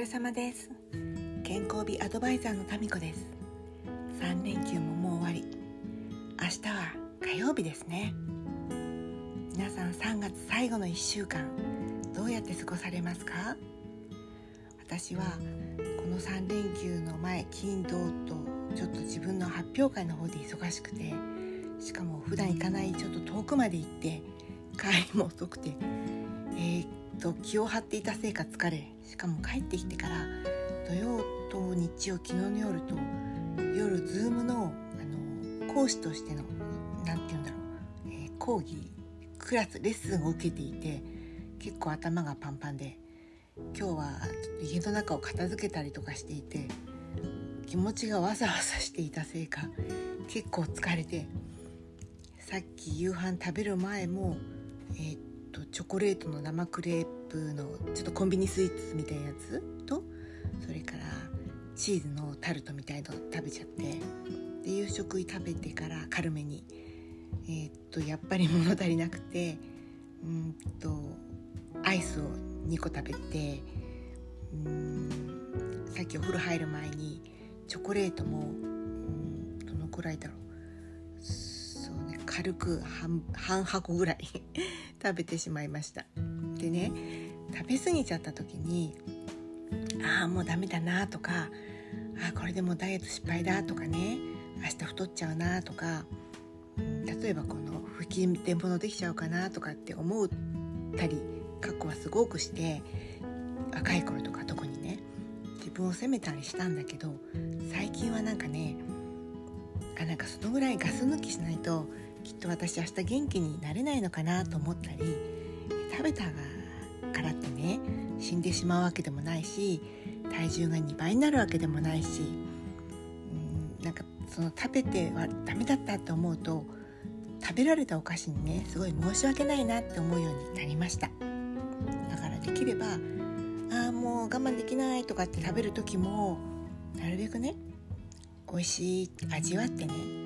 れ様です。健康美アドバイザーのタミコです。3連休ももう終わり。明日は火曜日ですね。皆さん3月最後の1週間どうやって過ごされますか？私はこの3連休の前金土とちょっと自分の発表会の方で忙しくてしかも普段行かないちょっと遠くまで行って帰りも遅くてえー、と気を張っていたせいか疲れしかも帰ってきてから土曜と日曜昨日の夜と夜ズームのあの講師としての何て言うんだろう、えー、講義クラスレッスンを受けていて結構頭がパンパンで今日は家の中を片付けたりとかしていて気持ちがわさわさしていたせいか結構疲れてさっき夕飯食べる前もえー、っとチョコレートの生クレープのちょっとコンビニスイーツみたいなやつ？とそれからチーズのタルトみたいの食べちゃって。で夕食食べてから軽めに。えー、っとやっぱり物足りなくてうんとアイスを2個食べてうんさっきお風呂入る前にチョコレートもうんどのくらいだろう。軽く半箱ぐらい 食べてしまいました。でね食べ過ぎちゃった時にああもうダメだなとかあこれでもうダイエット失敗だとかね明日太っちゃうなとか例えばこの腹筋で物できちゃうかなとかって思ったり過去はすごくして若い頃とか特にね自分を責めたりしたんだけど最近はなんかねあなんかそのぐらいガス抜きしないときっと私明日元気になれないのかなと思ったり食べたからってね死んでしまうわけでもないし体重が2倍になるわけでもないしうんなんかその食べてはダメだったって思うと食べられたお菓子にねすごい申し訳ないなって思うようになりました。だからできればああもう我慢できないとかって食べる時もなるべくね美味しい味わってね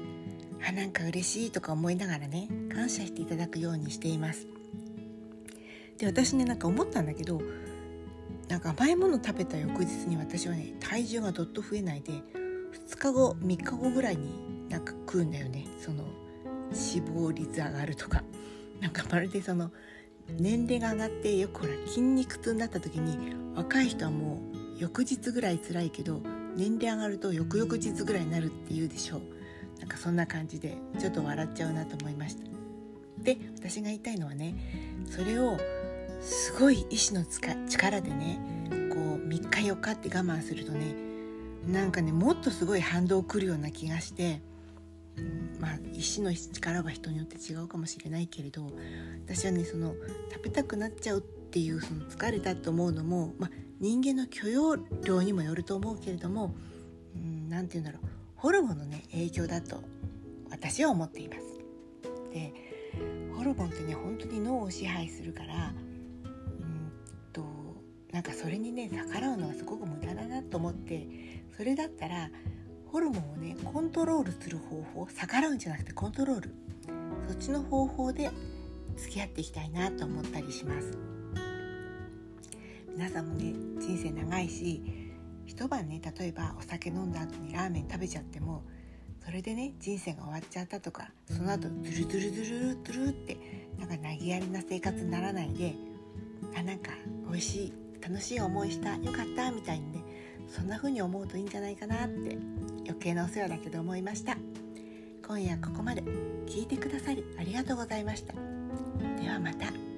なんか嬉しいとか思いながらね感謝していただくようにしています。で私ねなんか思ったんだけどなんか甘いもの食べた翌日に私はね体重がどっと増えないで2日後3日後ぐらいになんか食うんだよね。その脂肪率上がるとか。なんかまるでその年齢が上がってよくほら筋肉痛になった時に若い人はもう翌日ぐらい辛いけど年齢上がると翌々日ぐらいになるっていうでしょう。なんかそんな感じでちょっと笑っちゃうなと思いました。で私が言いたいのはねそれをすごい意志の力でねこう3日4日って我慢するとねなんかねもっとすごい反動くるような気がして、まあ意志の力は人によって違うかもしれないけれど私はねその食べたくなっちゃうっていうその疲れたと思うのも、まあ、人間の許容量にもよると思うけれども何、うん、て言うんだろう。ホルモンのね影響だと私は思っています。でホルモンってね本当に脳を支配するからうんとなんかそれにね逆らうのはすごく無駄だなと思ってそれだったらホルモンをねコントロールする方法逆らうんじゃなくてコントロールそっちの方法で付き合っていきたいなと思ったりします皆さんもね人生長いし一晩ね例えばお酒飲んだ後にラーメン食べちゃってもそれでね人生が終わっちゃったとかその後ズルズルズルズルってなんか投げやりな生活にならないであなんか美味しい楽しい思いしたよかったみたいにねそんな風に思うといいんじゃないかなって余計なお世話だけど思いました。今夜ここまで。聞いてくださりありがとうございました。ではまた。